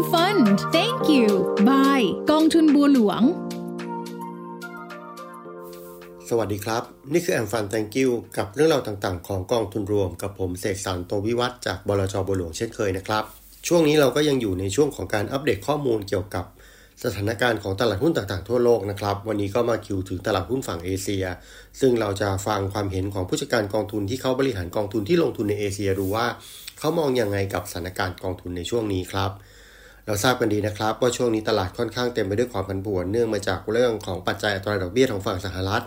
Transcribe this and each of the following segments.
AM Fund Thank you Bye กองทุนบัวหลวง สวัสดีครับ นี่คือแอมฟัน thank you กับเรื่องราวต่างๆ ของกองทุนรวมกับผมเสกสรรโตวิวัฒจากบลจบัวหลวงเช่นเคยนะครับ ช่วงนี้เราก็ยังอยู่ในช่วงของการอัปเดตข้อมูลเกี่ยวกับสถานการณ์ของตลาดหุ้นต่างๆทั่วโลกนะครับ วันนี้ก็มาคิวถึงตลาดหุ้นฝั่งเอเชีย ซึ่งเราจะฟังความเห็นของผู้จัดการกองทุนที่เขาบริหารกองทุนที่ลงทุนในเอเชียดูว่า เขามองยังไงกับสถานการณ์กองทุนในช่วงนี้ครับ เราทราบกันดีนะครับว่าช่วงนี้ตลาดค่อนข้างเต็มไปด้วยความผันผวนเนื่องมาจากเรื่องของปัจจัยอัตราดอกเบี้ยของฝั่งสหรัฐ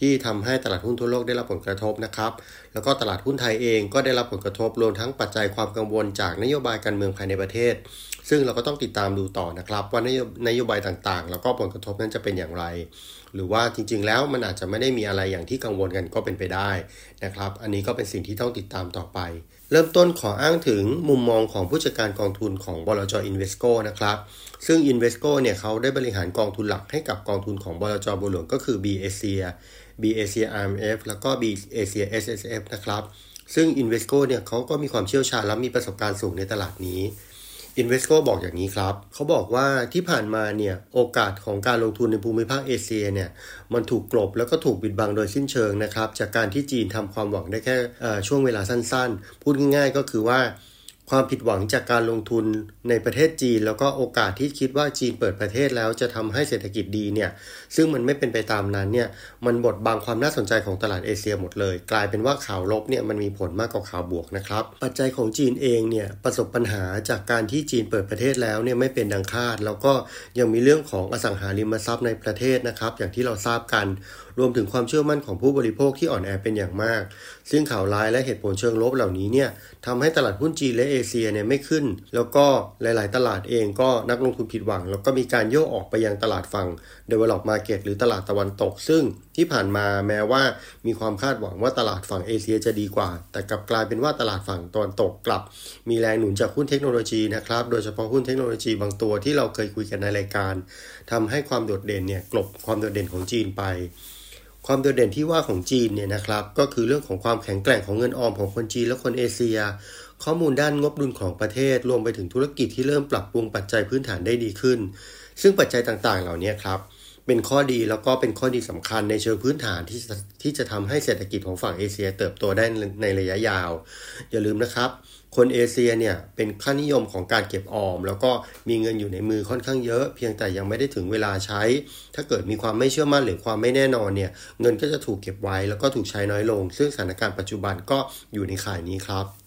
ที่ทำให้ตลาดหุ้นทั่วโลกได้รับผลกระทบนะครับแล้วก็ตลาดหุ้นไทยเองก็ได้รับผลกระทบรวมทั้งปัจจัยความกังวลจากนโยบายการเมืองภายในประเทศ ซึ่งเราก็ต้องติดตามดูต่อนะครับ ว่านโยบายต่างๆ แล้วก็ผลกระทบนั้นจะเป็นอย่างไร หรือว่าจริงๆ แล้วมันอาจจะไม่ได้มีอะไรอย่างที่กังวลกันก็เป็นไปได้นะครับ อันนี้ก็เป็นสิ่งที่ต้องติดตามต่อไป เริ่มต้นขออ้างถึงมุมมองของผู้จัดการกองทุนของบลจ Invesco นะครับ ซึ่ง Invesco เนี่ยเขาได้บริหารกองทุนหลักให้กับกองทุนของบลจบัวหลวงก็คือ B Asia B Asia RMF แล้วก็ B Asia SSF นะครับซึ่ง Invesco เนี่ยเขาก็มีความเชี่ยวชาญและมีประสบการณ์สูงในตลาดนี้ Invesco บอกอย่างนี้ครับ เขาบอกว่าที่ผ่านมาเนี่ยโอกาสของการลงทุนในภูมิภาคเอเชียเนี่ยมันถูกกลบแล้วก็ถูกปิดบังโดยสิ้นเชิงนะครับ จากการที่จีนทำความหวังได้แค่ช่วงเวลาสั้นๆ พูดง่ายๆก็คือว่า ความผิดหวังจากการลงทุนในประเทศจีน แล้วก็โอกาสที่คิดว่าจีนเปิดประเทศแล้วจะทำให้เศรษฐกิจดีเนี่ยซึ่งมันไม่เป็นไปตามนั้นเนี่ยมันบดบังความน่าสนใจของตลาดเอเชียหมดเลย กลายเป็นว่าข่าวลบเนี่ยมันมีผลมากกว่าข่าวบวกนะครับ ปัจจัยของจีนเองเนี่ยประสบปัญหาจากการที่จีนเปิดประเทศแล้วเนี่ยไม่เป็นดังคาด แล้วก็ยังมีเรื่องของอสังหาริมทรัพย์ในประเทศนะครับอย่างที่เราทราบกัน รวมถึงความเชื่อมั่นของผู้บริโภคที่อ่อนแอเป็นอย่างมาก ซึ่งข่าวร้ายและเหตุผลเชิงลบเหล่านี้เนี่ยทำให้ตลาดหุ้นจีนและเอเชียเนี่ยไม่ขึ้น แล้วก็หลาย ๆ ตลาดเองก็นักลงทุนผิดหวัง แล้วก็มีการโยกออกไปยังตลาดฝั่ง develop market หรือตลาดตะวันตก ซึ่งที่ผ่านมาแม้ว่ามีความคาดหวังว่าตลาดฝั่งเอเชียจะดีกว่า แต่กลับกลายเป็นว่าตลาดฝั่งตะวันตกกลับ มีแรงหนุนจากหุ้นเทคโนโลยีนะครับ โดยเฉพาะหุ้นเทคโนโลยีบางตัวที่เราเคยคุยกันในรายการทำให้ความโดดเด่นเนี่ยกลบความโดดเด่นของจีนไปความโดดเด่นที่ว่าของจีนเนี่ยนะครับก็คือเรื่องของความแข็งแกร่งของเงินออมของคนจีนและคนเอเชีย ข้อมูลด้านงบดุลของประเทศ รวมไปถึงธุรกิจที่เริ่มปรับปรุงปัจจัยพื้นฐานได้ดีขึ้น ซึ่งปัจจัยต่างๆ เหล่านี้ครับเป็นข้อดีแล้วก็เป็นข้อดีสำคัญในเชิงพื้นฐานที่ที่จะทำให้เศรษฐกิจของฝั่งเอเชีย เติบโตได้ในระยะยาว อย่าลืมนะครับ คนเอเชียเนี่ยเป็นค่านิยมของการเก็บออม แล้วก็มีเงินอยู่ในมือค่อนข้างเยอะ เพียงแต่ยังไม่ได้ถึงเวลาใช้ ถ้าเกิดมีความไม่เชื่อมั่นหรือความไม่แน่นอนเนี่ยเงินก็จะถูกเก็บไว้แล้วก็ถูกใช้น้อยลง ซึ่งสถานการณ์ปัจจุบันก็อยู่ในข่ายนี้ครับ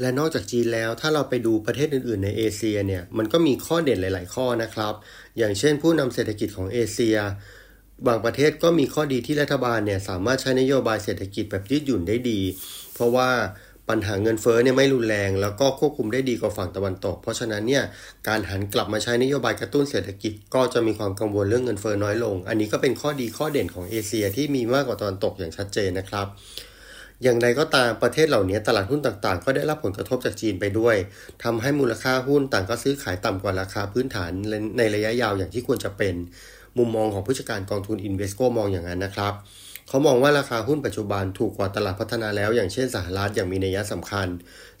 และนอกจากจีนแล้วถ้าเราไปดูประเทศอื่นๆ ในเอเชียเนี่ยมันก็มีข้อเด่นหลาย ๆ ข้อนะครับ อย่างเช่นผู้นำเศรษฐกิจของเอเชีย บางประเทศก็มีข้อดีที่รัฐบาลเนี่ยสามารถใช้นโยบายเศรษฐกิจแบบยืดหยุ่นได้ดี เพราะว่าปัญหาเงินเฟ้อเนี่ยไม่รุนแรง แล้วก็ควบคุมได้ดีกว่าฝั่งตะวันตก เพราะฉะนั้นเนี่ยการหันกลับมาใช้นโยบายกระตุ้นเศรษฐกิจ ก็จะมีความกังวลเรื่องเงินเฟ้อน้อยลง อันนี้ก็เป็นข้อดีข้อเด่นของเอเชียที่มีมากกว่าตะวันตกอย่างชัดเจนนะครับ อย่างไรก็ตามประเทศเหล่านี้ตลาดหุ้นต่างๆ ก็ได้รับผลกระทบจากจีนไปด้วยทำให้มูลค่าหุ้นต่างก็ซื้อขายต่ำกว่าราคาพื้นฐานในระยะยาวอย่างที่ควรจะเป็น มุมมองของผู้จัดการกองทุนอินเวสโกมองอย่างนั้นนะครับ เขามองว่าราคาหุ้นปัจจุบันถูกกว่าตลาดพัฒนาแล้ว อย่างเช่นสหรัฐอย่างมีนัยสำคัญ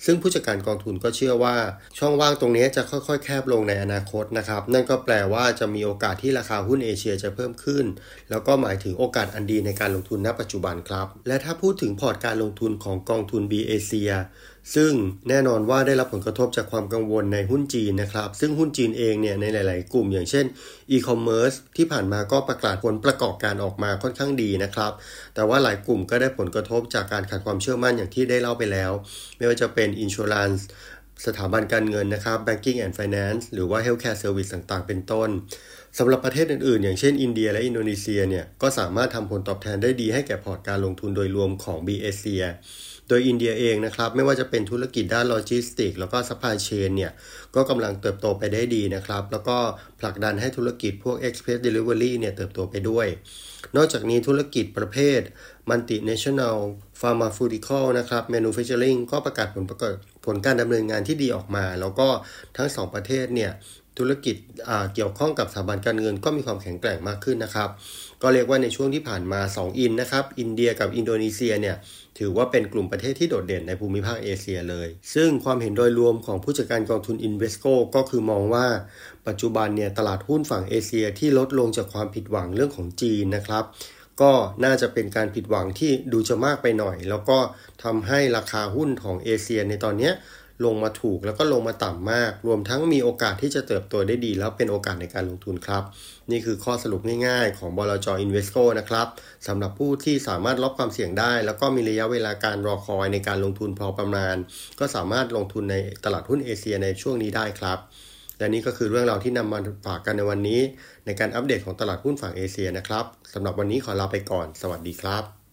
ซึ่งผู้จัดการกองทุนก็เชื่อว่า ช่องว่างตรงนี้จะค่อยๆ แคบลงในอนาคตนะครับ นั่นก็แปลว่าจะมีโอกาสที่ราคาหุ้นเอเชียจะเพิ่มขึ้น แล้วก็หมายถึงโอกาสอันดีในการลงทุนณปัจจุบันครับ และถ้าพูดถึงพอร์ตการลงทุนของกองทุน B เอเชีย ซึ่งแน่นอนว่าได้รับผลกระทบจากความกังวลในหุ้นจีนนะครับ ซึ่งหุ้นจีนเองเนี่ยในหลาย ๆ กลุ่มอย่างเช่นอีคอมเมิร์ซที่ผ่านมาก็ประกาศผลประกอบการออกมาค่อนข้างดีนะครับ แต่ว่าหลายกลุ่มก็ได้ผลกระทบจากการขาดความเชื่อมั่นอย่างที่ได้เล่าไปแล้ว ไม่ว่าจะเป็นอินช r รันส์ สถาบันการเงินนะครับ Banking and Finance หรือว่า Healthcare Service ต่างๆ เป็นต้นสำหรับประเทศอื่นๆ อย่างเช่นอินเดียและอินโดนีเซียเนี่ยก็สามารถทำผลตอบแทนได้ดีให้แก่พอร์ตการลงทุนโดยรวมของ B-ASIAโดยอินเดียเองนะครับ ไม่ว่าจะเป็นธุรกิจด้านโลจิสติก แล้วก็ supply chain เนี่ย ก็กำลังเติบโตไปได้ดีนะครับ แล้วก็ผลักดันให้ธุรกิจพวก Express Delivery เนี่ยเติบโตไปด้วย นอกจากนี้ธุรกิจประเภท Multinational Pharmaceutical นะครับ Manufacturing ก็ประกาศผลประกอบ ผลการดำเนินงานที่ดีออกมา แล้วก็ทั้ง 2 ประเทศเนี่ยธุรกิจเกี่ยวข้องกับสถาบันการเงินก็มีความแข็งแกร่งมากขึ้นนะครับ ก็เรียกว่าในช่วงที่ผ่านมา 2 อินนะครับ อินเดียกับอินโดนีเซียเนี่ยถือว่าเป็นกลุ่มประเทศที่โดดเด่นในภูมิภาคเอเชียเลย ซึ่งความเห็นโดยรวมของผู้จัดการกองทุน Invesco ก็คือมองว่าปัจจุบันเนี่ยตลาดหุ้นฝั่งเอเชียที่ลดลงจากความผิดหวังเรื่องของจีนนะครับ ก็น่าจะเป็นการผิดหวังที่ดูจะมากไปหน่อย แล้วก็ทำให้ราคาหุ้นของเอเชียในตอนนี้ลงมาถูกแล้วก็ลงมาต่ำมาก รวมทั้งมีโอกาสที่จะเติบโตได้ดี แล้วเป็นโอกาสในการลงทุนครับ นี่คือข้อสรุปง่ายๆ ของบลจ Invesco นะครับสำหรับผู้ที่สามารถลดความเสี่ยงได้ แล้วก็มีระยะเวลาการรอคอยในการลงทุนพอประมาณ ก็สามารถลงทุนในตลาดหุ้นเอเชียในช่วงนี้ได้ครับ และนี่ก็คือเรื่องราวที่นำมาฝากกันในวันนี้ ในการอัปเดตของตลาดหุ้นฝั่งเอเชียนะครับสำหรับวันนี้ขอลาไปก่อน สวัสดีครับ